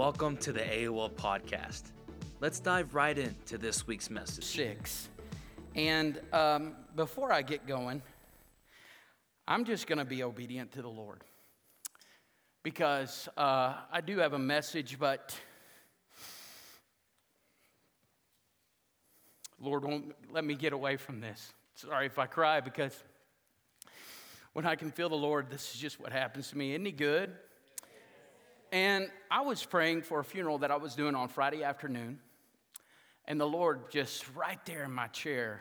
Welcome to the AOL podcast. Let's dive right into this week's message. Six. And um, before I get going, I'm just going to be obedient to the Lord because uh, I do have a message, but Lord won't let me get away from this. Sorry if I cry because when I can feel the Lord, this is just what happens to me. Isn't He good? And I was praying for a funeral that I was doing on Friday afternoon, and the Lord just right there in my chair,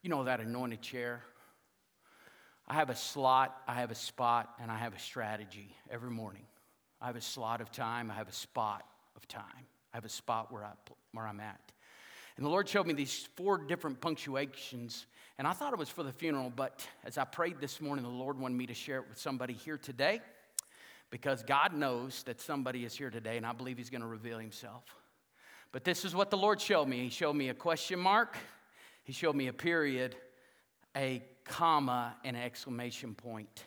you know, that anointed chair. I have a slot, I have a spot, and I have a strategy every morning. I have a slot of time, I have a spot of time, I have a spot where, I, where I'm at. And the Lord showed me these four different punctuations, and I thought it was for the funeral, but as I prayed this morning, the Lord wanted me to share it with somebody here today because God knows that somebody is here today, and I believe He's going to reveal Himself. But this is what the Lord showed me He showed me a question mark, He showed me a period, a comma, and an exclamation point.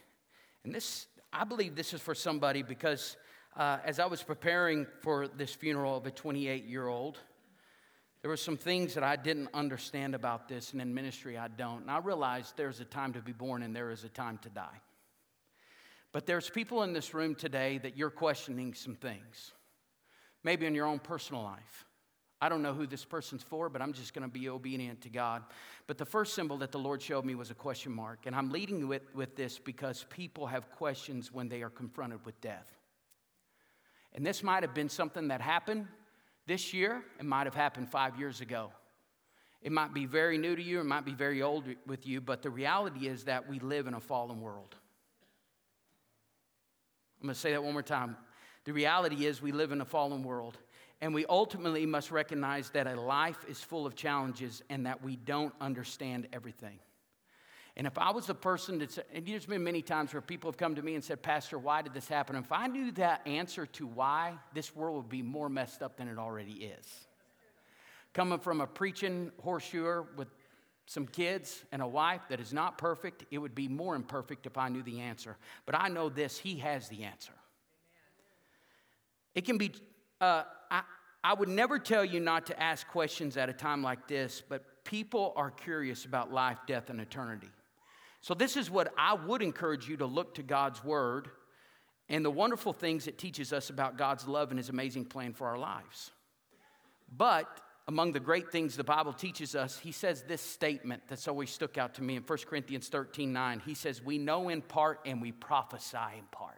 And this, I believe this is for somebody because uh, as I was preparing for this funeral of a 28 year old, there were some things that I didn't understand about this, and in ministry I don't. And I realized there's a time to be born and there is a time to die. But there's people in this room today that you're questioning some things, maybe in your own personal life. I don't know who this person's for, but I'm just going to be obedient to God. But the first symbol that the Lord showed me was a question mark. And I'm leading with, with this because people have questions when they are confronted with death. And this might have been something that happened this year, it might have happened five years ago. It might be very new to you, it might be very old with you, but the reality is that we live in a fallen world. I'm going to say that one more time. The reality is, we live in a fallen world, and we ultimately must recognize that a life is full of challenges and that we don't understand everything. And if I was the person that's, and there's been many times where people have come to me and said, Pastor, why did this happen? If I knew that answer to why, this world would be more messed up than it already is. Coming from a preaching horseshoer with some kids and a wife that is not perfect, it would be more imperfect if I knew the answer. But I know this He has the answer. It can be, uh, I, I would never tell you not to ask questions at a time like this, but people are curious about life, death, and eternity. So, this is what I would encourage you to look to God's Word and the wonderful things it teaches us about God's love and His amazing plan for our lives. But among the great things the Bible teaches us, he says this statement that's always stuck out to me in 1 Corinthians 13 9. He says, We know in part and we prophesy in part.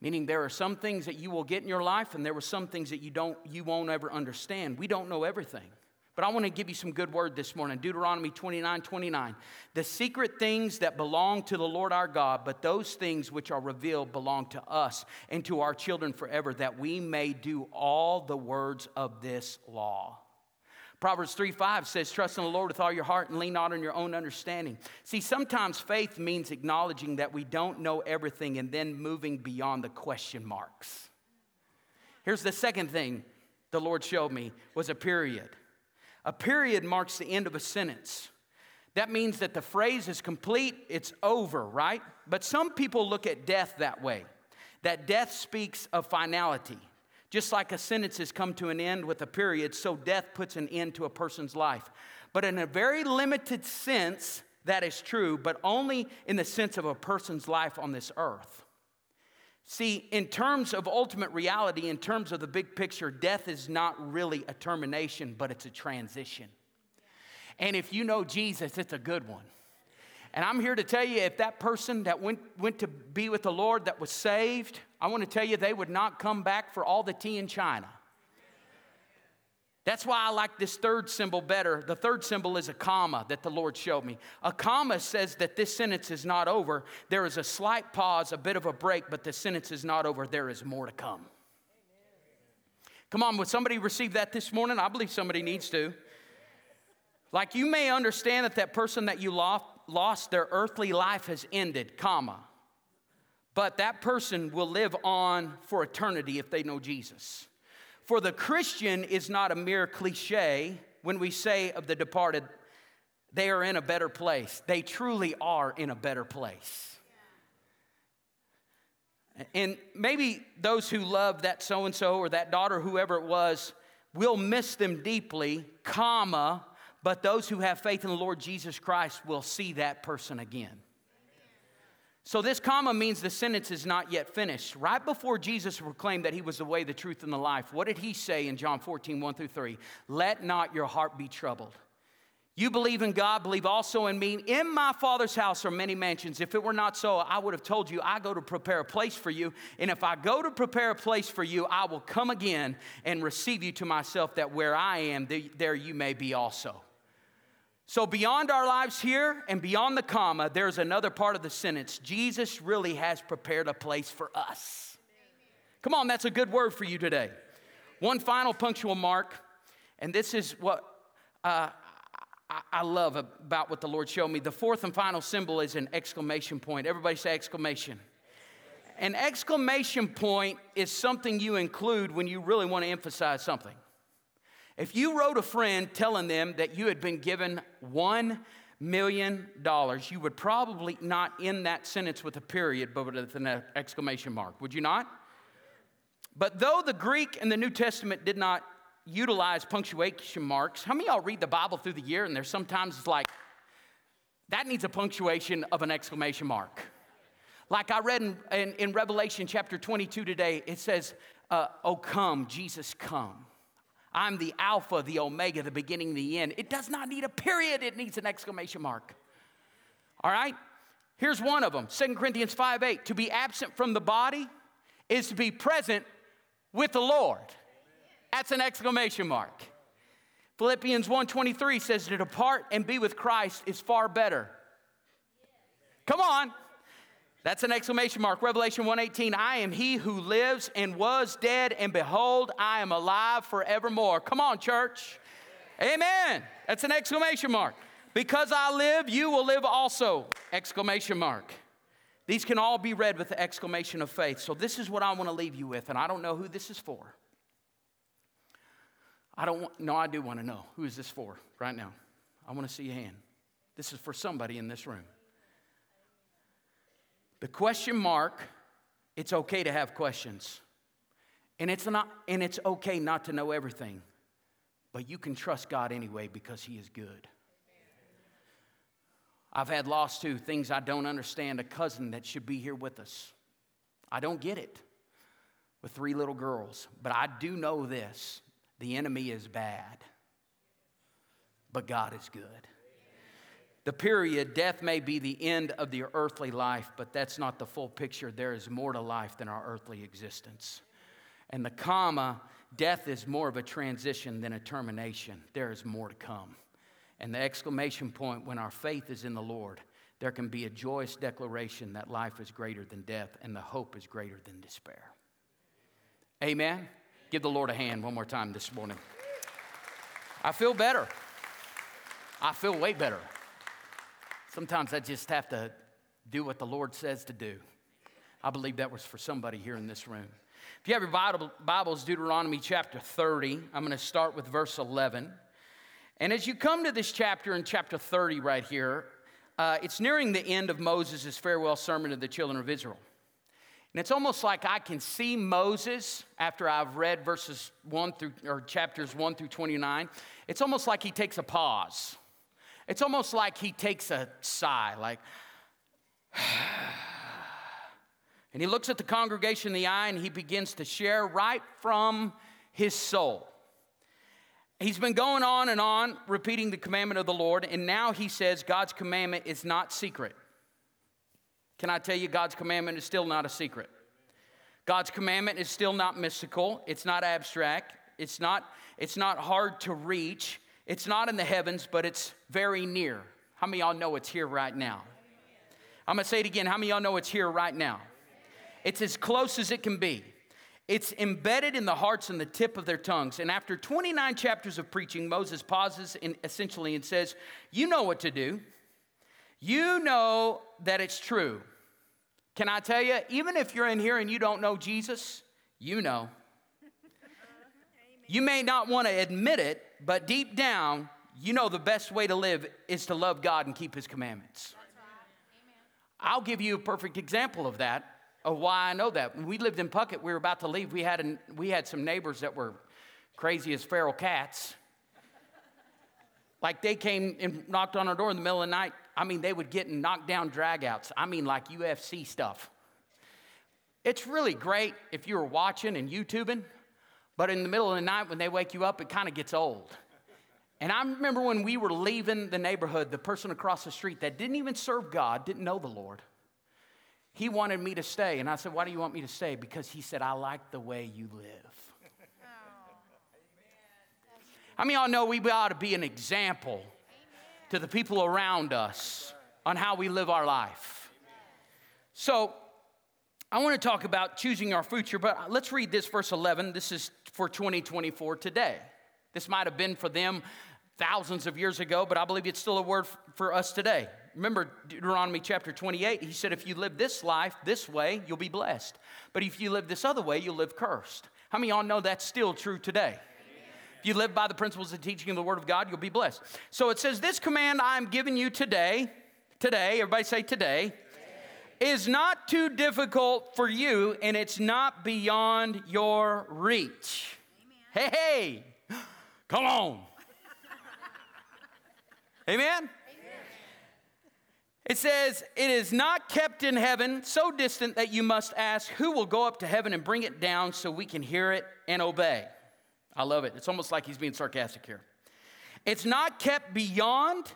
Meaning there are some things that you will get in your life, and there were some things that you don't you won't ever understand. We don't know everything. But I want to give you some good word this morning. Deuteronomy 29 29. The secret things that belong to the Lord our God, but those things which are revealed belong to us and to our children forever, that we may do all the words of this law. Proverbs 3 5 says, Trust in the Lord with all your heart and lean not on your own understanding. See, sometimes faith means acknowledging that we don't know everything and then moving beyond the question marks. Here's the second thing the Lord showed me was a period. A period marks the end of a sentence. That means that the phrase is complete, it's over, right? But some people look at death that way that death speaks of finality. Just like a sentence has come to an end with a period, so death puts an end to a person's life. But in a very limited sense, that is true, but only in the sense of a person's life on this earth. See, in terms of ultimate reality, in terms of the big picture, death is not really a termination, but it's a transition. And if you know Jesus, it's a good one. And I'm here to tell you if that person that went, went to be with the Lord that was saved, I want to tell you they would not come back for all the tea in China. That's why I like this third symbol better. The third symbol is a comma that the Lord showed me. A comma says that this sentence is not over. There is a slight pause, a bit of a break, but the sentence is not over. There is more to come. Come on, would somebody receive that this morning? I believe somebody needs to. Like you may understand that that person that you lost, lost their earthly life has ended, comma. But that person will live on for eternity if they know Jesus. For the Christian is not a mere cliche when we say of the departed, they are in a better place. They truly are in a better place. And maybe those who love that so and so or that daughter, whoever it was, will miss them deeply, comma, but those who have faith in the Lord Jesus Christ will see that person again. So, this comma means the sentence is not yet finished. Right before Jesus proclaimed that he was the way, the truth, and the life, what did he say in John 14, 1 through 3? Let not your heart be troubled. You believe in God, believe also in me. In my Father's house are many mansions. If it were not so, I would have told you, I go to prepare a place for you. And if I go to prepare a place for you, I will come again and receive you to myself, that where I am, there you may be also. So, beyond our lives here and beyond the comma, there's another part of the sentence. Jesus really has prepared a place for us. Come on, that's a good word for you today. One final punctual mark, and this is what uh, I love about what the Lord showed me. The fourth and final symbol is an exclamation point. Everybody say exclamation. An exclamation point is something you include when you really want to emphasize something. If you wrote a friend telling them that you had been given $1 million, you would probably not end that sentence with a period, but with an exclamation mark. Would you not? But though the Greek and the New Testament did not utilize punctuation marks, how many of y'all read the Bible through the year and there's sometimes it's like, that needs a punctuation of an exclamation mark? Like I read in, in, in Revelation chapter 22 today, it says, uh, Oh, come, Jesus, come. I'm the Alpha, the Omega, the beginning, the end. It does not need a period, it needs an exclamation mark. All right? Here's one of them 2 Corinthians 5 8. To be absent from the body is to be present with the Lord. That's an exclamation mark. Philippians 1:23 says to depart and be with Christ is far better. Come on. That's an exclamation mark. Revelation 1:18, I am he who lives and was dead and behold, I am alive forevermore. Come on, church. Amen. That's an exclamation mark. Because I live, you will live also. Exclamation mark. These can all be read with the exclamation of faith. So this is what I want to leave you with and I don't know who this is for. I don't want, no, I do want to know. Who is this for right now? I want to see your hand. This is for somebody in this room. The question mark, it's okay to have questions. And it's, not, and it's okay not to know everything, but you can trust God anyway because He is good. I've had lost too, things I don't understand, a cousin that should be here with us. I don't get it with three little girls, but I do know this the enemy is bad, but God is good. The period, death may be the end of the earthly life, but that's not the full picture. There is more to life than our earthly existence. And the comma, death is more of a transition than a termination. There is more to come. And the exclamation point, when our faith is in the Lord, there can be a joyous declaration that life is greater than death and the hope is greater than despair. Amen? Give the Lord a hand one more time this morning. I feel better. I feel way better. Sometimes I just have to do what the Lord says to do. I believe that was for somebody here in this room. If you have your Bible, Bibles, Deuteronomy chapter 30, I'm going to start with verse 11. And as you come to this chapter in chapter 30 right here, uh, it's nearing the end of Moses' farewell sermon to the children of Israel. And it's almost like I can see Moses after I've read verses 1 through, or chapters 1 through 29. It's almost like he takes a pause. It's almost like he takes a sigh, like, and he looks at the congregation in the eye and he begins to share right from his soul. He's been going on and on repeating the commandment of the Lord, and now he says God's commandment is not secret. Can I tell you, God's commandment is still not a secret? God's commandment is still not mystical, it's not abstract, it's not, it's not hard to reach. It's not in the heavens, but it's very near. How many y'all know it's here right now? I'm gonna say it again. How many y'all know it's here right now? It's as close as it can be. It's embedded in the hearts and the tip of their tongues. And after 29 chapters of preaching, Moses pauses in, essentially and says, You know what to do. You know that it's true. Can I tell you, even if you're in here and you don't know Jesus, you know. You may not want to admit it, but deep down, you know the best way to live is to love God and keep His commandments. I'll give you a perfect example of that. of why I know that. When we lived in Puckett, we were about to leave. We had, an, we had some neighbors that were crazy as feral cats. Like they came and knocked on our door in the middle of the night. I mean, they would get in knockdown dragouts. I mean, like UFC stuff. It's really great if you were watching and YouTubing, but in the middle of the night when they wake you up, it kind of gets old. And I remember when we were leaving the neighborhood, the person across the street that didn't even serve God, didn't know the Lord, he wanted me to stay. And I said, Why do you want me to stay? Because he said, I like the way you live. Oh, I mean, y'all know we ought to be an example to the people around us on how we live our life. So, I want to talk about choosing our future, but let's read this verse 11. This is for 2024 today. This might have been for them thousands of years ago, but I believe it's still a word for us today. Remember Deuteronomy chapter 28, he said, If you live this life this way, you'll be blessed. But if you live this other way, you'll live cursed. How many of y'all know that's still true today? If you live by the principles and teaching of the Word of God, you'll be blessed. So it says, This command I'm giving you today, today, everybody say today, is not too difficult for you and it's not beyond your reach. Amen. Hey, hey, come on. Amen? It says, It is not kept in heaven, so distant that you must ask, Who will go up to heaven and bring it down so we can hear it and obey? I love it. It's almost like he's being sarcastic here. It's not kept beyond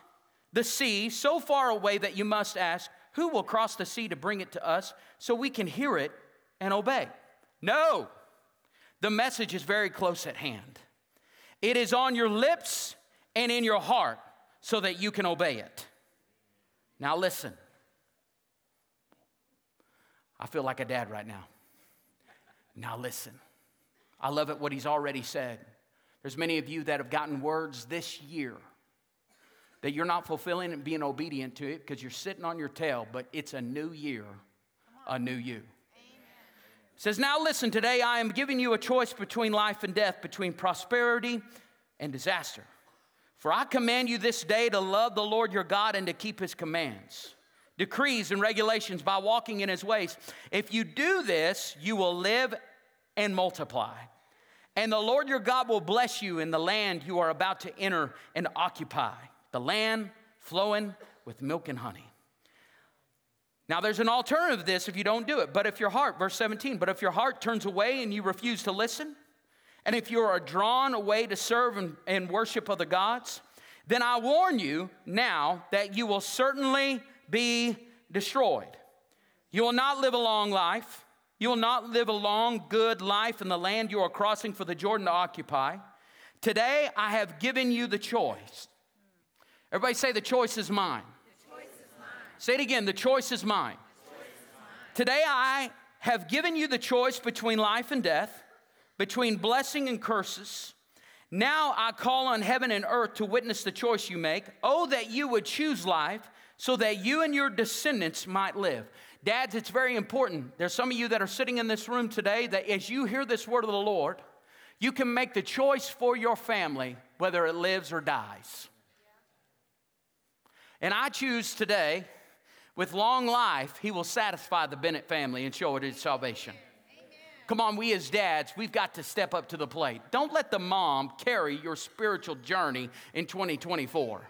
the sea, so far away that you must ask, Who will cross the sea to bring it to us so we can hear it and obey? No, the message is very close at hand. It is on your lips and in your heart so that you can obey it. Now, listen. I feel like a dad right now. Now, listen. I love it what he's already said. There's many of you that have gotten words this year that you're not fulfilling and being obedient to it because you're sitting on your tail, but it's a new year, a new you. Amen. It says, Now listen, today I am giving you a choice between life and death, between prosperity and disaster. For I command you this day to love the Lord your God and to keep his commands, decrees, and regulations by walking in his ways. If you do this, you will live and multiply. And the Lord your God will bless you in the land you are about to enter and occupy, the land flowing with milk and honey. Now, there's an alternative to this if you don't do it. But if your heart, verse 17, but if your heart turns away and you refuse to listen, and if you are drawn away to serve and, and worship other gods, then I warn you now that you will certainly be destroyed. You will not live a long life. You will not live a long, good life in the land you are crossing for the Jordan to occupy. Today, I have given you the choice. Everybody say, The choice is mine. Mine. Say it again, the choice is mine. Choice is mine. Today, I have given you the choice between life and death between blessing and curses. Now I call on heaven and earth to witness the choice you make. Oh, that you would choose life so that you and your descendants might live. Dads, it's very important. There's some of you that are sitting in this room today that as you hear this word of the Lord, you can make the choice for your family whether it lives or dies. And I choose today, with long life, He will satisfy the Bennett family and show it His salvation. Come on, we as dads, we've got to step up to the plate. Don't let the mom carry your spiritual journey in 2024.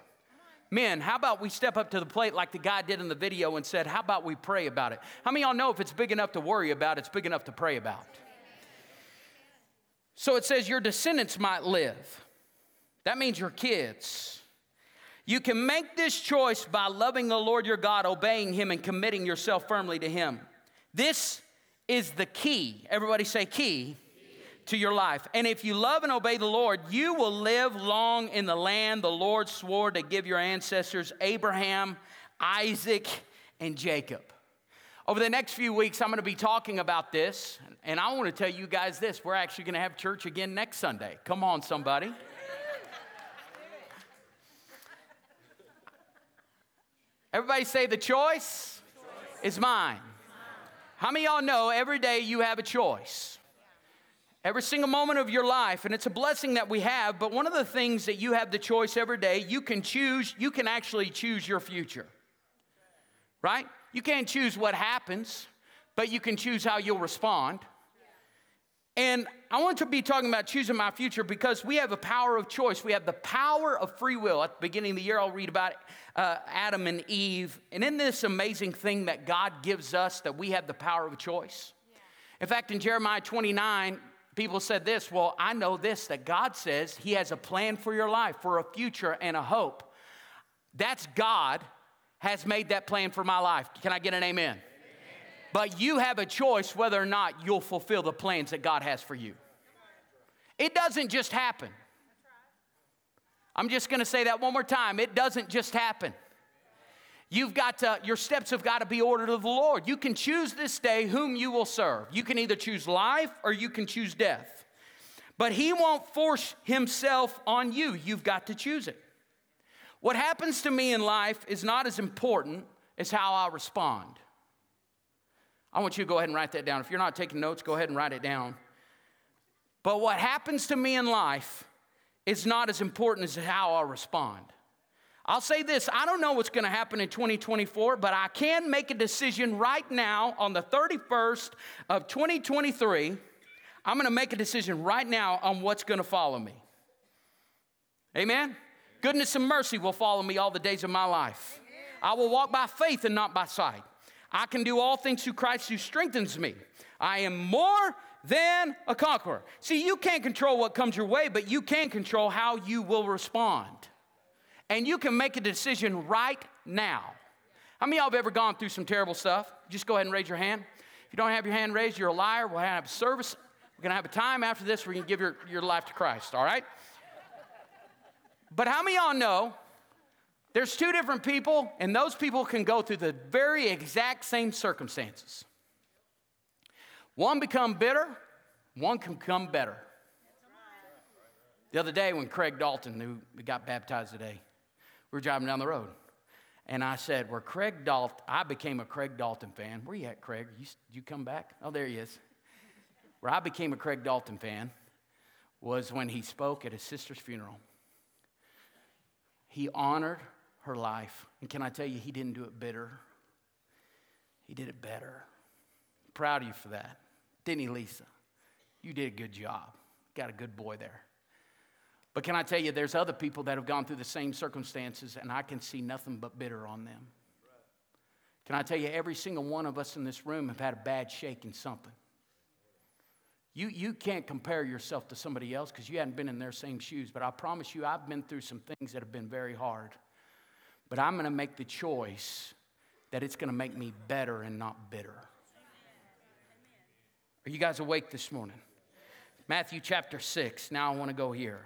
Men, how about we step up to the plate like the guy did in the video and said, How about we pray about it? How many y'all know if it's big enough to worry about, it's big enough to pray about? So it says, Your descendants might live. That means your kids. You can make this choice by loving the Lord your God, obeying Him, and committing yourself firmly to Him. This is the key. Everybody say key to your life. And if you love and obey the Lord, you will live long in the land the Lord swore to give your ancestors, Abraham, Isaac, and Jacob. Over the next few weeks, I'm going to be talking about this. And I want to tell you guys this we're actually going to have church again next Sunday. Come on, somebody. Everybody say the choice, choice. is mine. How many y'all know every day you have a choice? Every single moment of your life, and it's a blessing that we have, but one of the things that you have the choice every day, you can choose, you can actually choose your future. Right? You can't choose what happens, but you can choose how you'll respond. And I want to be talking about choosing my future because we have a power of choice. We have the power of free will. At the beginning of the year, I'll read about uh, Adam and Eve. And in this amazing thing that God gives us, that we have the power of choice. In fact, in Jeremiah 29, people said this Well, I know this that God says He has a plan for your life, for a future and a hope. That's God has made that plan for my life. Can I get an amen? But you have a choice whether or not you'll fulfill the plans that God has for you. It doesn't just happen. I'm just gonna say that one more time. It doesn't just happen. You've got to, your steps have got to be ordered of the Lord. You can choose this day whom you will serve. You can either choose life or you can choose death. But He won't force Himself on you. You've got to choose it. What happens to me in life is not as important as how I respond. I want you to go ahead and write that down. If you're not taking notes, go ahead and write it down. But what happens to me in life is not as important as how I respond. I'll say this I don't know what's going to happen in 2024, but I can make a decision right now on the 31st of 2023. I'm going to make a decision right now on what's going to follow me. Amen? Goodness and mercy will follow me all the days of my life. I will walk by faith and not by sight. I can do all things through Christ who strengthens me. I am more than a conqueror. See, you can't control what comes your way, but you can control how you will respond. And you can make a decision right now. How many of y'all have ever gone through some terrible stuff? Just go ahead and raise your hand. If you don't have your hand raised, you're a liar. We'll have a service. We're going to have a time after this where you can give your, your life to Christ, all right? But how many of y'all know there's two different people, and those people can go through the very exact same circumstances? One become bitter, one can become better. The other day, when Craig Dalton, who got baptized today, we were driving down the road. And I said, Where Craig Dalton, I became a Craig Dalton fan. Where you at, Craig? You, you come back? Oh, there he is. Where I became a Craig Dalton fan was when he spoke at his sister's funeral. He honored her life. And can I tell you, he didn't do it bitter, he did it better. Proud of you for that. Didn't he, Lisa? You did a good job. Got a good boy there. But can I tell you, there's other people that have gone through the same circumstances, and I can see nothing but bitter on them. Can I tell you, every single one of us in this room have had a bad shake in something. You, you can't compare yourself to somebody else because you hadn't been in their same shoes. But I promise you, I've been through some things that have been very hard. But I'm going to make the choice that it's going to make me better and not bitter. Are you guys awake this morning? Matthew chapter 6. Now I want to go here.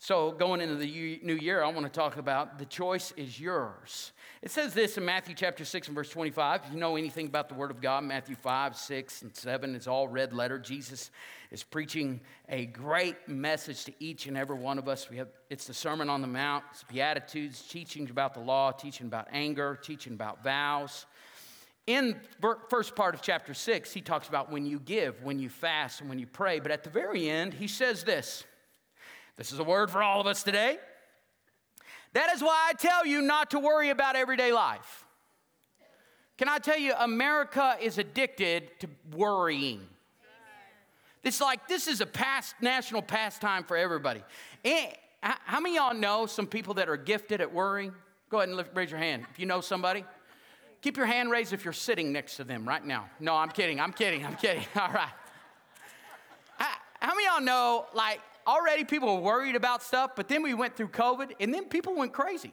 So, going into the new year, I want to talk about the choice is yours. It says this in Matthew chapter 6 and verse 25. If you know anything about the Word of God, Matthew 5, 6, and 7 is all red letter. Jesus is preaching a great message to each and every one of us. We have, it's the Sermon on the Mount, it's Beatitudes, teaching about the law, teaching about anger, teaching about vows. In first part of chapter 6, he talks about when you give, when you fast, and when you pray. But at the very end, he says this. This is a word for all of us today. That is why I tell you not to worry about everyday life. Can I tell you, America is addicted to worrying. It's like this is a past national pastime for everybody. And how many y'all know some people that are gifted at worrying? Go ahead and lift, raise your hand if you know somebody. Keep your hand raised if you're sitting next to them right now. No, I'm kidding. I'm kidding. I'm kidding. All right. How, many y'all know, like, already people were worried about stuff, but then we went through COVID and then people went crazy.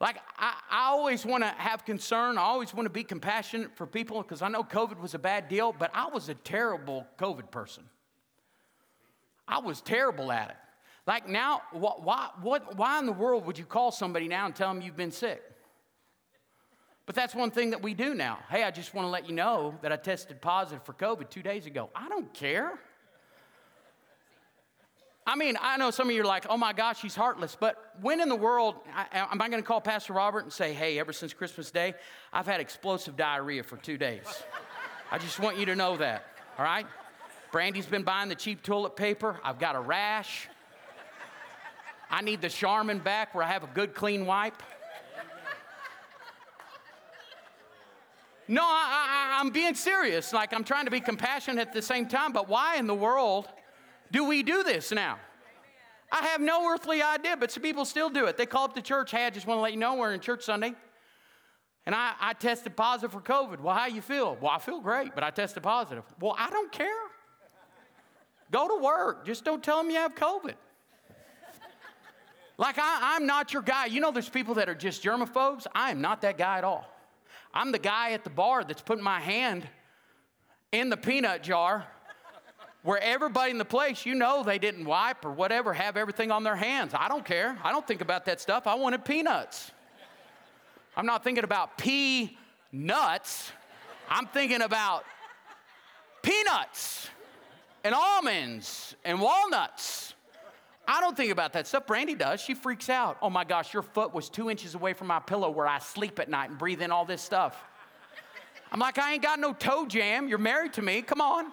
Like, I, I always want to have concern. I always want to be compassionate for people because I know COVID was a bad deal, but I was a terrible COVID person. I was terrible at it. Like, now, why, what, why in the world would you call somebody now and tell them you've been sick? But that's one thing that we do now. Hey, I just want to let you know that I tested positive for COVID two days ago. I don't care. I mean, I know some of you are like, oh my gosh, he's heartless. But when in the world I, am I going to call Pastor Robert and say, hey, ever since Christmas Day, I've had explosive diarrhea for two days? I just want you to know that, all right? Brandy's been buying the cheap toilet paper. I've got a rash. I need the Charmin back where I have a good clean wipe. No, I, I'm being serious. Like I'm trying to be compassionate at the same time, but why in the world do we do this now? I have no earthly idea, but some people still do it. They call up the church, hey, I just want to let you know we're in church Sunday. And I, I tested positive for COVID. Well, how you feel? Well, I feel great, but I tested positive. Well, I don't care. Go to work. Just don't tell them you have COVID. like, I, I'm not your guy. You know, there's people that are just germaphobes. I am not that guy at all. I'm the guy at the bar that's putting my hand in the peanut jar where everybody in the place, you know, they didn't wipe or whatever, have everything on their hands. I don't care. I don't think about that stuff. I wanted peanuts. I'm not thinking about pea nuts. I'm thinking about peanuts and almonds and walnuts. I don't think about that stuff. Brandy does. She freaks out. Oh my gosh, your foot was two inches away from my pillow where I sleep at night and breathe in all this stuff. I'm like, I ain't got no toe jam. You're married to me. Come on.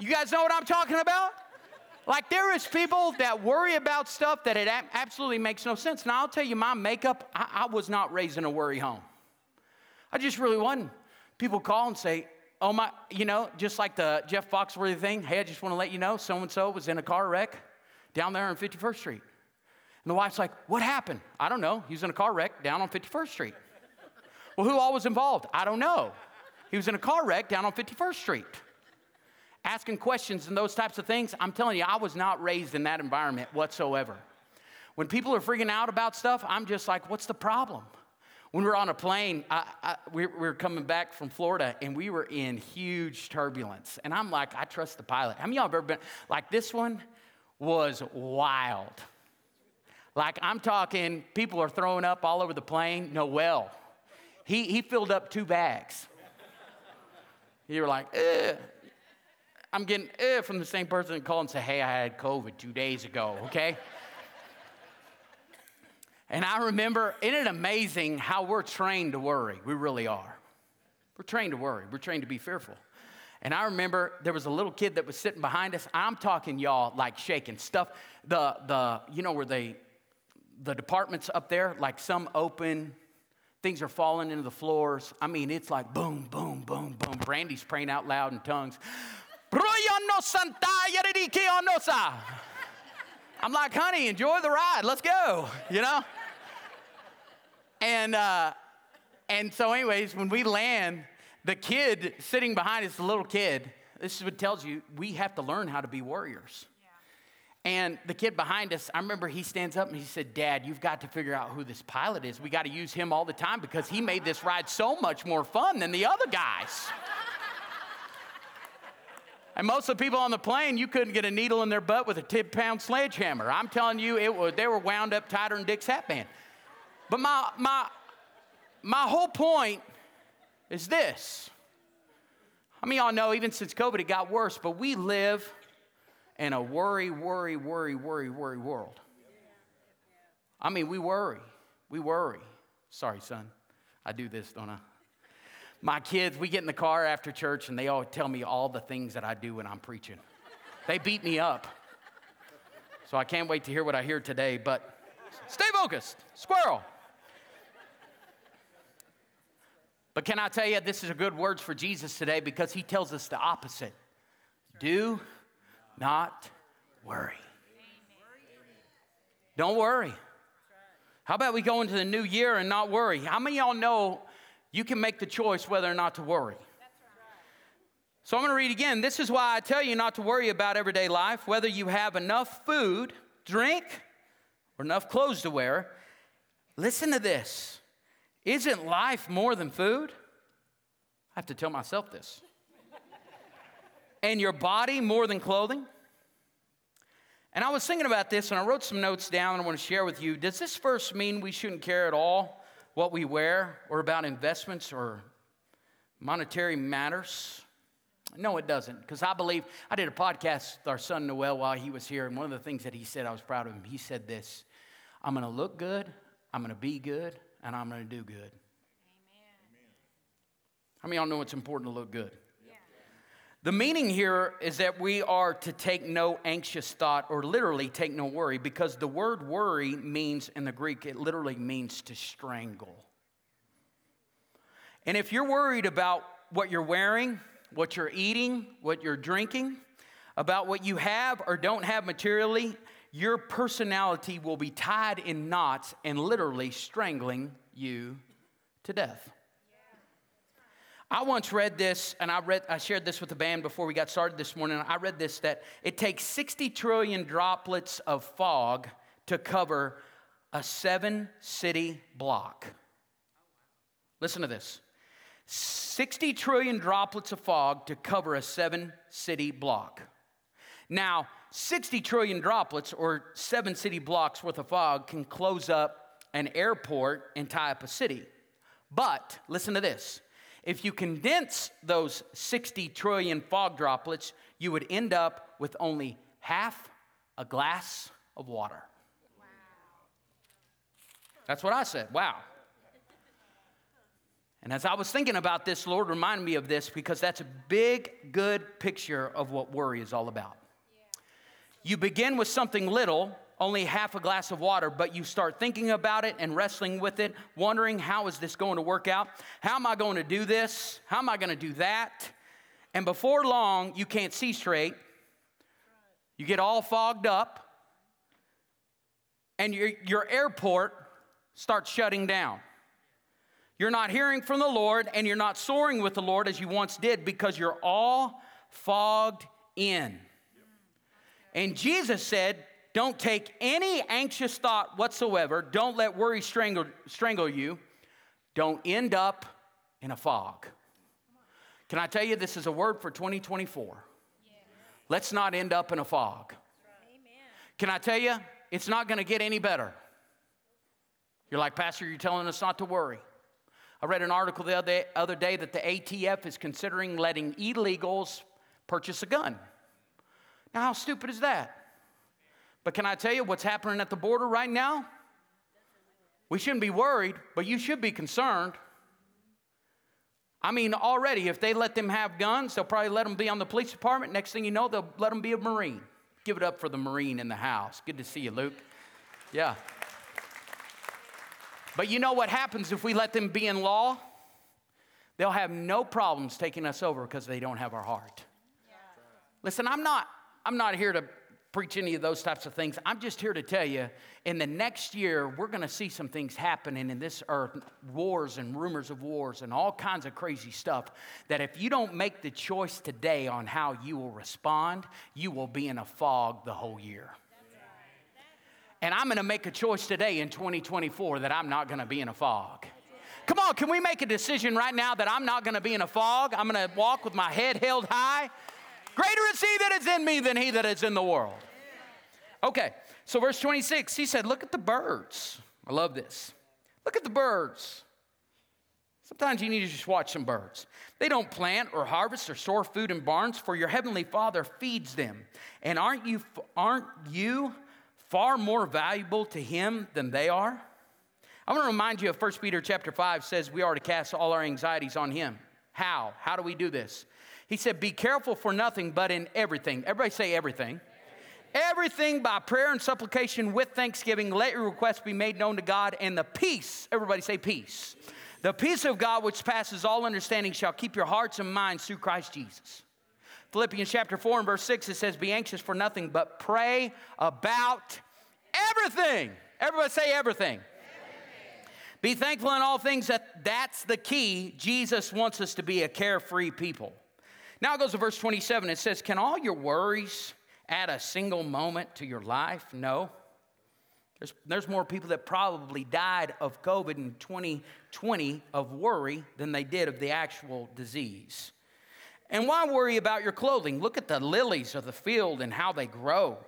You guys know what I'm talking about? Like there is people that worry about stuff that it absolutely makes no sense. Now I'll tell you, my makeup, I, I was not raised in a worry home. I just really wasn't. People call and say, oh my, you know, just like the Jeff Foxworthy thing. Hey, I just want to let you know, so and so was in a car wreck down there on 51st Street. And the wife's like, what happened? I don't know. He was in a car wreck down on 51st Street. well, who all was involved? I don't know. He was in a car wreck down on 51st Street. Asking questions and those types of things, I'm telling you, I was not raised in that environment whatsoever. When people are freaking out about stuff, I'm just like, what's the problem? When we were on a plane, I, I, we, we were coming back from Florida and we were in huge turbulence. And I'm like, I trust the pilot. How many of y'all have ever been like this one was wild? Like I'm talking, people are throwing up all over the plane. Noel, he, he filled up two bags. You were like, eh. I'm getting eh from the same person that called and said, hey, I had COVID two days ago, okay? And I remember, isn't it amazing how we're trained to worry? We really are. We're trained to worry, we're trained to be fearful. And I remember there was a little kid that was sitting behind us. I'm talking y'all like shaking stuff. The the you know where they the departments up there, like some open, things are falling into the floors. I mean, it's like boom, boom, boom, boom. Brandy's praying out loud in tongues. I'm like, honey, enjoy the ride. Let's go. You know? And, uh, and so, anyways, when we land, the kid sitting behind us, the little kid, this is what tells you we have to learn how to be warriors. And the kid behind us, I remember he stands up and he said, Dad, you've got to figure out who this pilot is. We got to use him all the time because he made this ride so much more fun than the other guys. And most of the people on the plane, you couldn't get a needle in their butt with a 10 pound sledgehammer. I'm telling you, it was, they were wound up tighter than Dick's hatband. But my, my, my whole point is this. I mean, y'all know even since COVID, it got worse, but we live in a worry, worry, worry, worry, worry world. I mean, we worry. We worry. Sorry, son. I do this, don't I? My kids, we get in the car after church and they all tell me all the things that I do when I'm preaching. They beat me up. So I can't wait to hear what I hear today, but stay focused. Squirrel. But can I tell you, this is a good words for Jesus today because he tells us the opposite. Do not worry. Don't worry. How about we go into the new year and not worry? How many y'all know you can make the choice whether or not to worry? So I'm going to read again. This is why I tell you not to worry about everyday life, whether you have enough food, drink, or enough clothes to wear. Listen to this. Isn't life more than food? I have to tell myself this. and your body more than clothing? And I was thinking about this and I wrote some notes down I want to share with you. Does this verse mean we shouldn't care at all what we wear or about investments or monetary matters? No, it doesn't. Because I believe I did a podcast with our son Noel while he was here, and one of the things that he said, I was proud of him. He said this I'm going to look good, I'm going to be good, and I'm going to do good. Amen. How many of y'all know it's important to look good? The meaning here is that we are to take no anxious thought or literally take no worry because the word worry means, in the Greek, it literally means to strangle. And if you're worried about what you're wearing, what you're eating, what you're drinking, about what you have or don't have materially, your personality will be tied in knots and literally strangling you to death. I once read this, and I, read, I shared this with the band before we got started this morning. I read this that it takes 60 trillion droplets of fog to cover a seven city block. Listen to this 60 trillion droplets of fog to cover a seven city block. Now, 60 trillion droplets or seven city blocks worth of fog can close up an airport and tie up a city. But listen to this if you condense those 60 trillion fog droplets, you would end up with only half a glass of water. Wow. That's what I said. Wow. And as I was thinking about this, Lord reminded me of this because that's a big, good picture of what worry is all about. You begin with something little only half a glass of water, but you start thinking about it and wrestling with it, wondering how is this going to work out? How am I going to do this? How am I going to do that? And before long, you can't see straight. You get all fogged up, and your, your airport starts shutting down. You're not hearing from the Lord, and you're not soaring with the Lord as you once did because you're all fogged in. And Jesus said, don't take any anxious thought whatsoever. Don't let worry strangle, strangle you. Don't end up in a fog. Can I tell you, this is a word for 2024. Let's not end up in a fog. Can I tell you, it's not going to get any better. You're like, Pastor, you're telling us not to worry. I read an article the other, other day that the ATF is considering letting illegals purchase a gun. Now, how stupid is that? But can I tell you what's happening at the border right now? We shouldn't be worried, but you should be concerned. I mean, already, if they let them have guns, they'll probably let them be on the police department. Next thing you know, they'll let them be a Marine. Give it up for the Marine in the house. Good to see you, Luke. Yeah. But you know what happens if we let them be in law? They'll have no problems taking us over because they don't have our heart. Yeah. Listen, I'm not, I'm not here to preach any of those types of things. I'm just here to tell you in the next year, we're going to see some things happening in this earth wars and rumors of wars and all kinds of crazy stuff. That if you don't make the choice today on how you will respond, you will be in a fog the whole year. And I'm going to make a choice today in 2024 that I'm not going to be in a fog. Come on, can we make a decision right now that I'm not going to be in a fog? I'm going to walk with my head held high. Greater is he that is in me than he that is in the world. Okay, so verse 26, he said, Look at the birds. I love this. Look at the birds. Sometimes you need to just watch some birds. They don't plant or harvest or store food in barns, for your heavenly Father feeds them. And aren't you, aren't you far more valuable to him than they are? I want to remind you of 1 Peter chapter 5 says we are to cast all our anxieties on him. How? How do we do this? He said, Be careful for nothing, but in everything. Everybody say everything. Everything by prayer and supplication with thanksgiving, let your requests be made known to God, and the peace, everybody say peace. The peace of God, which passes all understanding, shall keep your hearts and minds through Christ Jesus. Philippians chapter 4 and verse 6, it says, Be anxious for nothing, but pray about everything. Everybody say everything. everything. Be thankful in all things that that's the key. Jesus wants us to be a carefree people. Now it goes to verse 27. It says, Can all your worries add a single moment to your life? No. There's, there's more people that probably died of COVID in 2020 of worry than they did of the actual disease. And why worry about your clothing? Look at the lilies of the field and how they grow.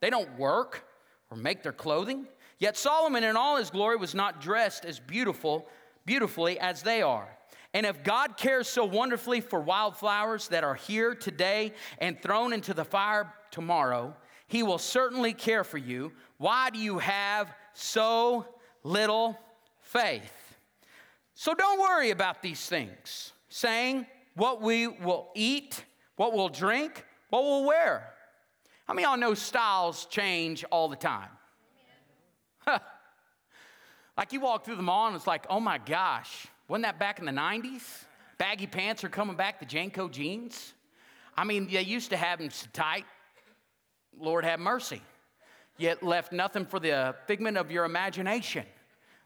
They don't work or make their clothing. Yet Solomon in all his glory was not dressed as beautiful, beautifully as they are. And if God cares so wonderfully for wildflowers that are here today and thrown into the fire tomorrow, He will certainly care for you. Why do you have so little faith? So don't worry about these things, saying what we will eat, what we'll drink, what we'll wear. How many y'all know styles change all the time? like you walk through the mall and it's like, oh my gosh, Wasn't that back in the 90s? Baggy pants are coming back, the JNCO jeans. I mean, they used to have them tight. Lord have mercy. Yet left nothing for the figment of your imagination.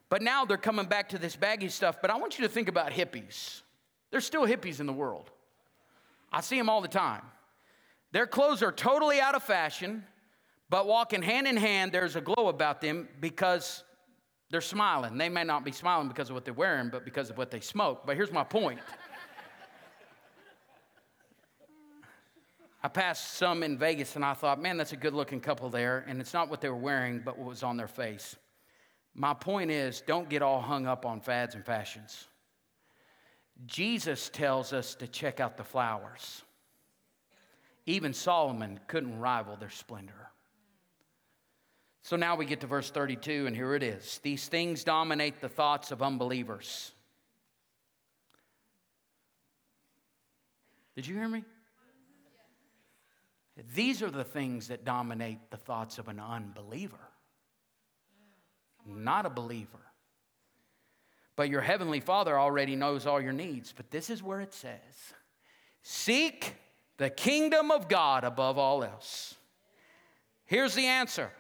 But now they're coming back to this baggy stuff. But I want you to think about hippies. There's still hippies in the world. I see them all the time. Their clothes are totally out of fashion, but walking hand in hand, there's a glow about them because they're smiling. They may not be smiling because of what they're wearing, but because of what they smoke. But here's my point. I passed some in Vegas and I thought, man, that's a good looking couple there. And it's not what they were wearing, but what was on their face. My point is, don't get all hung up on fads and fashions. Jesus tells us to check out the flowers. Even Solomon couldn't rival their splendor. So now we get to verse 32, and here it is. These things dominate the thoughts of unbelievers. Did you hear me? These are the things that dominate the thoughts of an unbeliever, not a believer. But your heavenly Father already knows all your needs. But this is where it says Seek the kingdom of God above all else. Here's the answer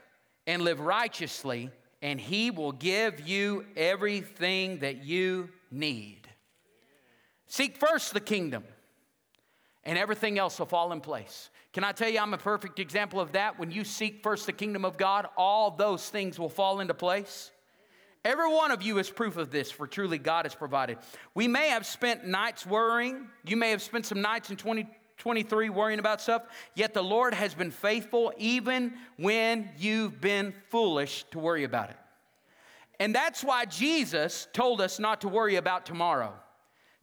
and live righteously, and He will give you everything that you need. Seek first the kingdom, and everything else will fall in place. Can I tell you, I'm a perfect example of that? When you seek first the kingdom of God, all those things will fall into place. Every one of you is proof of this, for truly God has provided. We may have spent nights worrying. You may have spent some nights in 2023 worrying about stuff, yet the Lord has been faithful even when you've been foolish to worry about it. And that's why Jesus told us not to worry about tomorrow.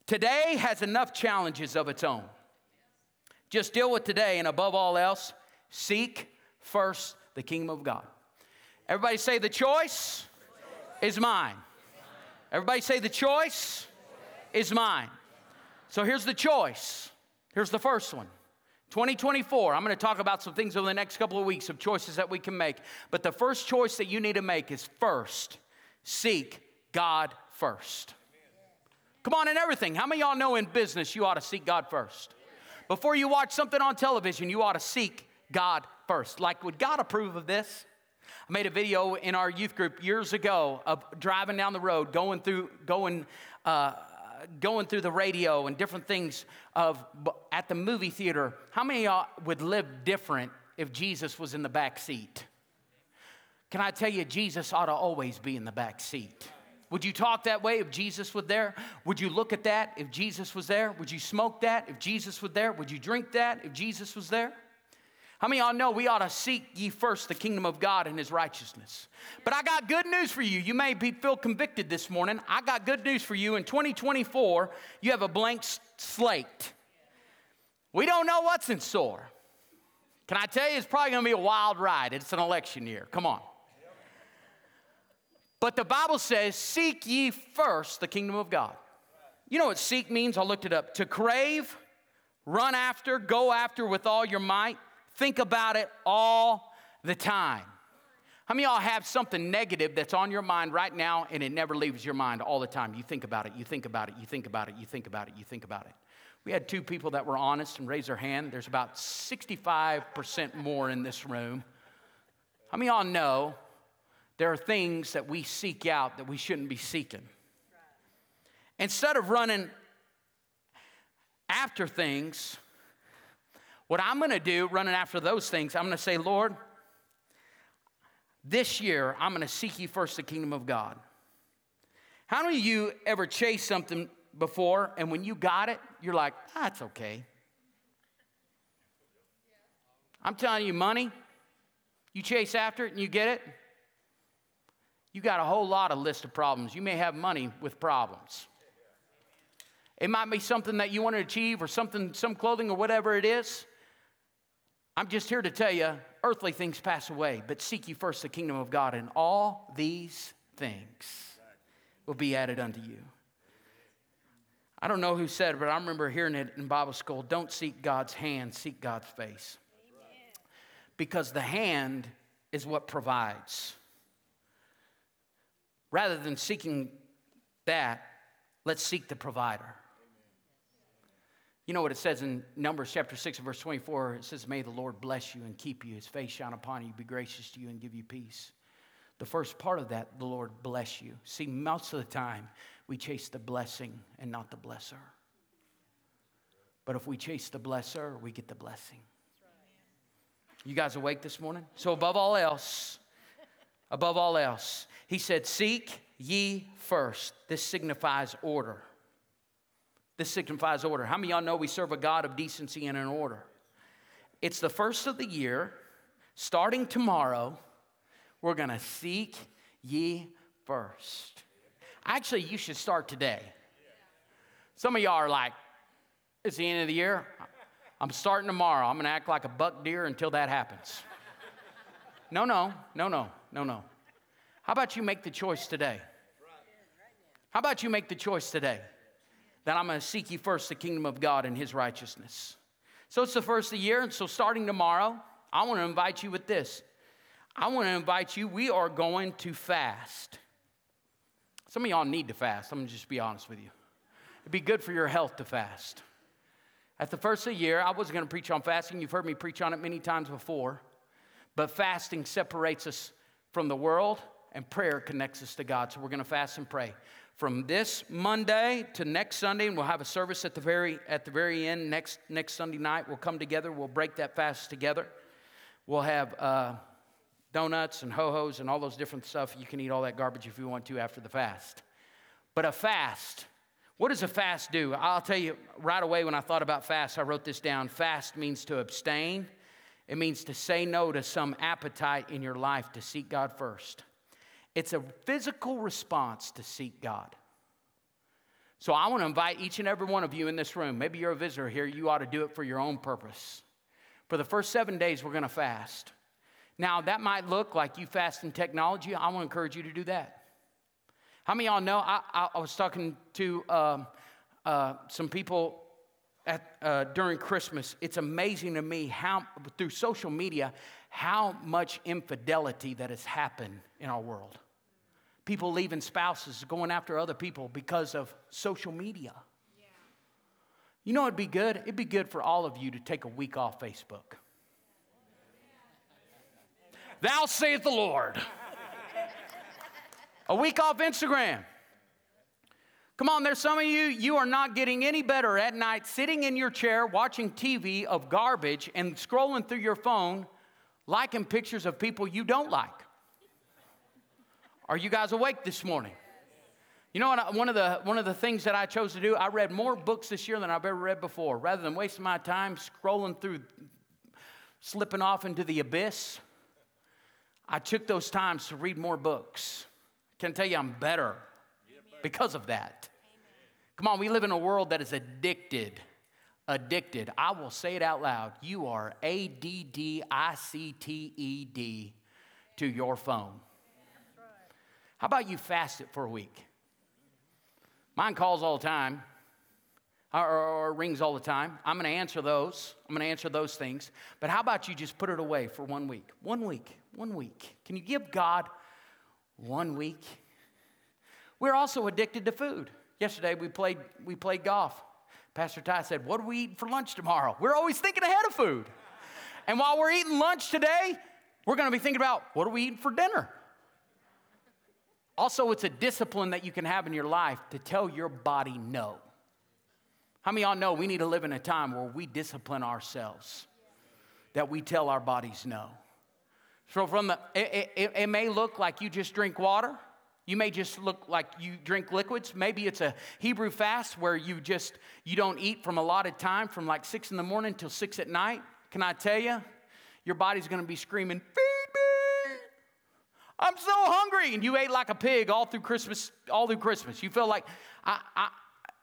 Today has enough challenges of its own. Just deal with today, and above all else, seek first the kingdom of God. Everybody say the choice is mine. Everybody say, the choice is mine. So here's the choice. Here's the first one. 2024, I'm going to talk about some things over the next couple of weeks of choices that we can make. But the first choice that you need to make is first, seek God first. Come on, in everything. How many y'all know in business you ought to seek God first? Before you watch something on television, you ought to seek God first. Like, would God approve of this? I made a video in our youth group years ago of driving down the road, going through, going, uh, going through the radio and different things of at the movie theater. How many y'all would live different if Jesus was in the back seat? Can I tell you, Jesus ought to always be in the back seat. Would you talk that way if Jesus was there? Would you look at that if Jesus was there? Would you smoke that if Jesus was there? Would you drink that if Jesus was there? How many y'all know we ought to seek ye first the kingdom of God and his righteousness? But I got good news for you. You may be, feel convicted this morning. I got good news for you. In 2024, you have a blank slate. We don't know what's in store. Can I tell you, it's probably to be a wild ride. It's an election year. Come on. But the Bible says, Seek ye first the kingdom of God. You know what seek means? I looked it up. To crave, run after, go after with all your might. Think about it all the time. How many y'all have something negative that's on your mind right now and it never leaves your mind all the time? You think about it, you think about it, you think about it, you think about it, you think about it. We had two people that were honest and raised their hand. There's about 65% more in this room. How many y'all know there are things that we seek out that we shouldn't be seeking? Instead of running after things, what I'm going to do, running after those things, I'm going to say, Lord, this year I'm going to seek you first the kingdom of God. How many of you ever chased something before and when you got it, you're like, that's okay? I'm telling you, money, you chase after it and you get it, you got a whole lot of list of problems. You may have money with problems. It might be something that you want to achieve or something, some clothing or whatever it is. I'm just here to tell you earthly things pass away, but seek you first the kingdom of God, and all these things will be added unto you. I don't know who said it, but I remember hearing it in Bible school don't seek God's hand, seek God's face. Because the hand is what provides. Rather than seeking that, Let's seek the provider. You know what it says in Numbers chapter 6 verse 24? It says, May the Lord bless you and keep you, his face shine upon you, be gracious to you, and give you peace. The first part of that, the Lord bless you. See, most of the time, we chase the blessing and not the blesser. But if we chase the blesser, we get the blessing. You guys awake this morning? So, above all else, above all else, he said, Seek ye first. This signifies order. This signifies order. How many y'all know we serve a God of decency and an order? It's the first of the year. Starting tomorrow, we're going to seek ye first. Actually, you should start today. Some of y'all are like, it's the end of the year. I'm starting tomorrow. I'm going to act like a buck deer until that happens. No, no, no, no, no, no. How about you make the choice today? How about you make the choice today that I'm going to seek ye first the kingdom of God and his righteousness? So it's the first of the year, and so starting tomorrow, I want to invite you with this. I want to invite you, we are going to fast. Some of y'all need to fast. I'm going to just be honest with you. It'd be good for your health to fast. At the first of the year, I wasn't going to preach on fasting. You've heard me preach on it many times before. But fasting separates us from the world, and prayer connects us to God. So we're going to fast and pray. From this Monday to next Sunday, and we'll have a service at the very, at the very end next, next Sunday night. We'll come together, we'll break that fast together. We'll have uh, donuts and ho hos and all those different stuff. You can eat all that garbage if you want to after the fast. But a fast, what does a fast do? I'll tell you right away when I thought about fast, I wrote this down. Fast means to abstain, it means to say no to some appetite in your life to seek God first. It's a physical response to seek God. So I want to invite each and every one of you in this room. Maybe you're a visitor here, you ought to do it for your own purpose. For the first seven days, we're going to fast. Now, that might look like you fast in technology. I want to encourage you to do that. How many y'all know? I, I, I was talking to um, uh, some people at, uh, during Christmas. It's amazing to me how, through social media, how much infidelity that has happened in our world. People leaving spouses, going after other people because of social media. Yeah. You know, it'd be good? It'd be good for all of you to take a week off Facebook. Thou saith the Lord. A week off Instagram. Come on, there's some of you, you are not getting any better at night sitting in your chair watching TV of garbage and scrolling through your phone, liking pictures of people you don't like. Are you guys awake this morning? You know what? One of, the, one of the things that I chose to do, I read more books this year than I've ever read before. Rather than wasting my time scrolling through, slipping off into the abyss, I took those times to read more books. Can tell you I'm better because of that? Come on, we live in a world that is addicted. Addicted. I will say it out loud. You are A D D I C T E D to your phone. How about you fast it for a week? Mine calls all the time or, or, rings all the time. I'm going to answer those. I'm going to answer those things. But how about you just put it away for one week? One week. One week. Can you give God one week? We're also addicted to food. Yesterday we played, we played golf. Pastor Ty said, What are we eating for lunch tomorrow? We're always thinking ahead of food. And while we're eating lunch today, we're going to be thinking about what are we eating for dinner? Also, it's a discipline that you can have in your life to tell your body no. How many y'all know we need to live in a time where we discipline ourselves, that we tell our bodies no? So, from the, it, it, it may look like you just drink water. You may just look like you drink liquids. Maybe it's a Hebrew fast where you just you don't eat from a lot of time, from like six in the morning till six at night. Can I tell you, your body's going to be screaming, "Feed me! I'm so hungry!" And you ate like a pig all through Christmas. All through Christmas, you feel like I, I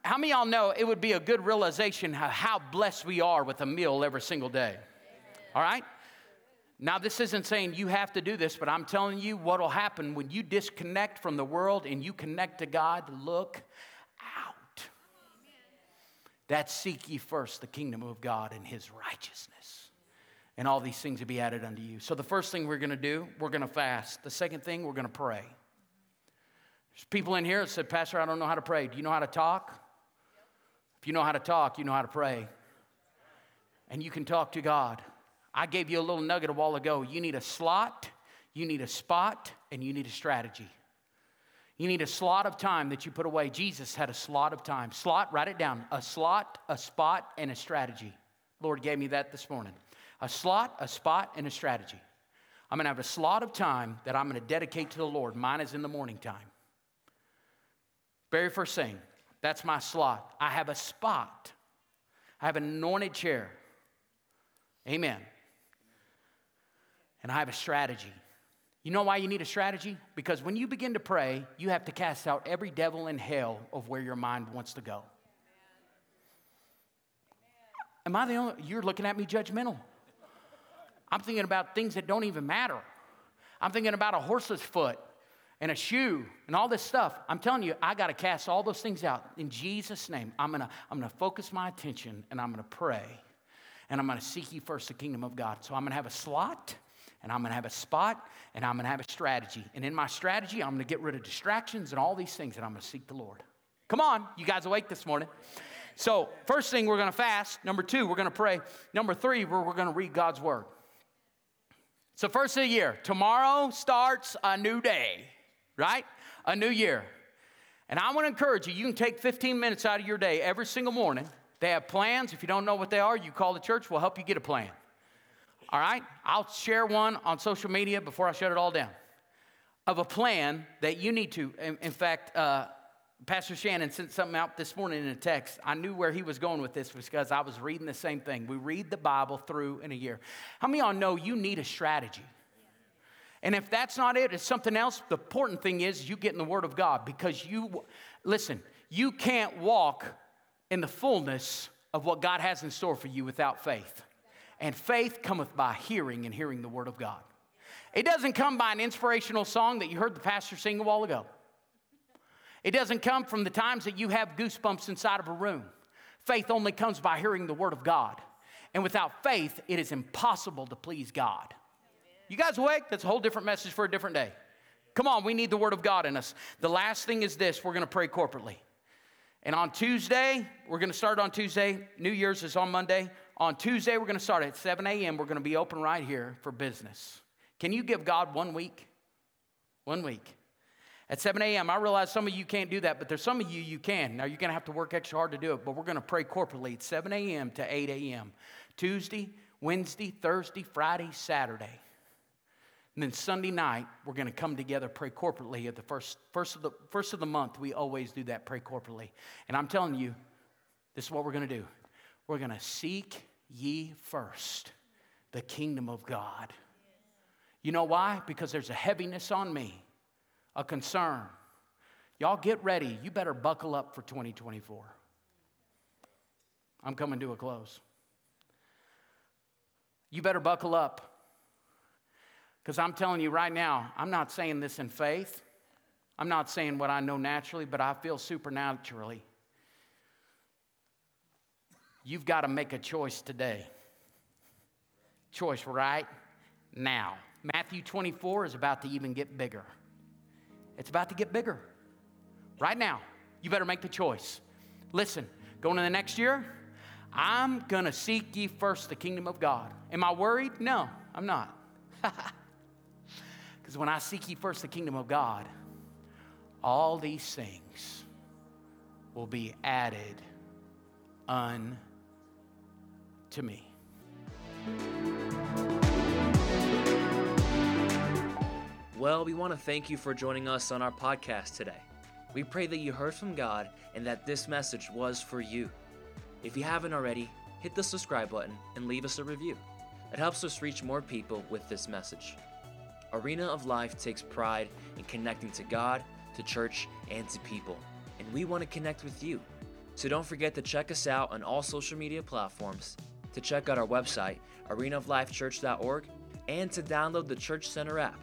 how many of y'all know it would be a good realization how, how blessed we are with a meal every single day? All right? Now, this isn't saying you have to do this, but I'm telling you what will happen when you disconnect from the world and you connect to God. Look out. That seek ye first the kingdom of God and his righteousness. And all these things will be added unto you. So, the first thing we're going to do, we're going to fast. The second thing, we're going to pray. There's people in here that said, Pastor, I don't know how to pray. Do you know how to talk? If you know how to talk, you know how to pray. And you can talk to God. I gave you a little nugget a while ago. You need a slot, you need a spot, and you need a strategy. You need a slot of time that you put away. Jesus had a slot of time. Slot, write it down. A slot, a spot, and a strategy. Lord gave me that this morning. A slot, a spot, and a strategy. I'm going to have a slot of time that I'm going to dedicate to the Lord. Mine is in the morning time. Very first thing, that's my slot. I have a spot. I have an anointed chair. Amen. And I have a strategy. You know why you need a strategy? Because when you begin to pray, you have to cast out every devil in hell of where your mind wants to go. Am I the only? You're looking at me judgmental. I'm thinking about things that don't even matter. I'm thinking about a horse's foot and a shoe and all this stuff. I'm telling you, I got to cast all those things out in Jesus' name. I'm gonna, I'm gonna focus my attention and I'm gonna pray and I'm gonna seek you first the kingdom of God. So I'm gonna have a slot and I'm gonna have a spot and I'm gonna have a strategy. And in my strategy, I'm gonna get rid of distractions and all these things and I'm gonna seek the Lord. Come on, you guys awake this morning? So, first thing, we're gonna fast. Number two, we're gonna pray. Number three, we're, we're gonna read God's word. So, first of the year, tomorrow starts a new day, right? A new year. And I want to encourage you, you can take 15 minutes out of your day every single morning. They have plans. If you don't know what they are, you call the church, we'll help you get a plan. All right? I'll share one on social media before I shut it all down of a plan that you need to. In, in fact, uh, Pastor Shannon sent something out this morning in a text. I knew where he was going with this because I was reading the same thing. We read the Bible through in a year. How many of y'all know you need a strategy? And if that's not it, it's something else. The important thing is you get in the Word of God because you, listen, you can't walk in the fullness of what God has in store for you without faith. And faith cometh by hearing and hearing the Word of God. It doesn't come by an inspirational song that you heard the pastor sing a while ago. It doesn't come from the times that you have goosebumps inside of a room. Faith only comes by hearing the Word of God. And without faith, it is impossible to please God. You guys awake? That's a whole different message for a different day. Come on, we need the Word of God in us. The last thing is this we're going to pray corporately. And on Tuesday, we're going to start on Tuesday. New Year's is on Monday. On Tuesday, we're going to start at 7 a.m. We're going to be open right here for business. Can you give God one week? One week at 7 a.m. I realize some of you can't do that, but there's some of you you can. Now you're going to have to work extra hard to do it, but we're going to pray corporately at 7 a.m. to 8 a.m. Tuesday, Wednesday, Thursday, Friday, Saturday. And then Sunday night, we're going to come together, pray corporately at the first, first, of the, first of the month. We always do that, pray corporately. And I'm telling you, this is what we're going to do. We're going to seek ye first the kingdom of God. You know why? Because there's a heaviness on me a concern. Y'all get ready. You better buckle up for 2024. I'm coming to a close. You better buckle up. Because I'm telling you right now, I'm not saying this in faith. I'm not saying what I know naturally, but I feel supernaturally. You've got to make a choice today. Choice right now. Matthew 24 is about to even get bigger. It's about to get bigger. Right now, you better make the choice. Listen, going into the next year, I'm going to seek ye first the kingdom of God. Am I worried? No, I'm not. Because when I seek ye first the kingdom of God, all these things will be added unto me. Well, we want to thank you for joining us on our podcast today. We pray that you heard from God and that this message was for you. If you haven't already, hit the subscribe button and leave us a review. It helps us reach more people with this message. Arena of Life takes pride in connecting to God, to church, and to people, and we want to connect with you. So don't forget to check us out on all social media platforms, to check out our website, arenaoflifechurch.org, and to download the Church Center app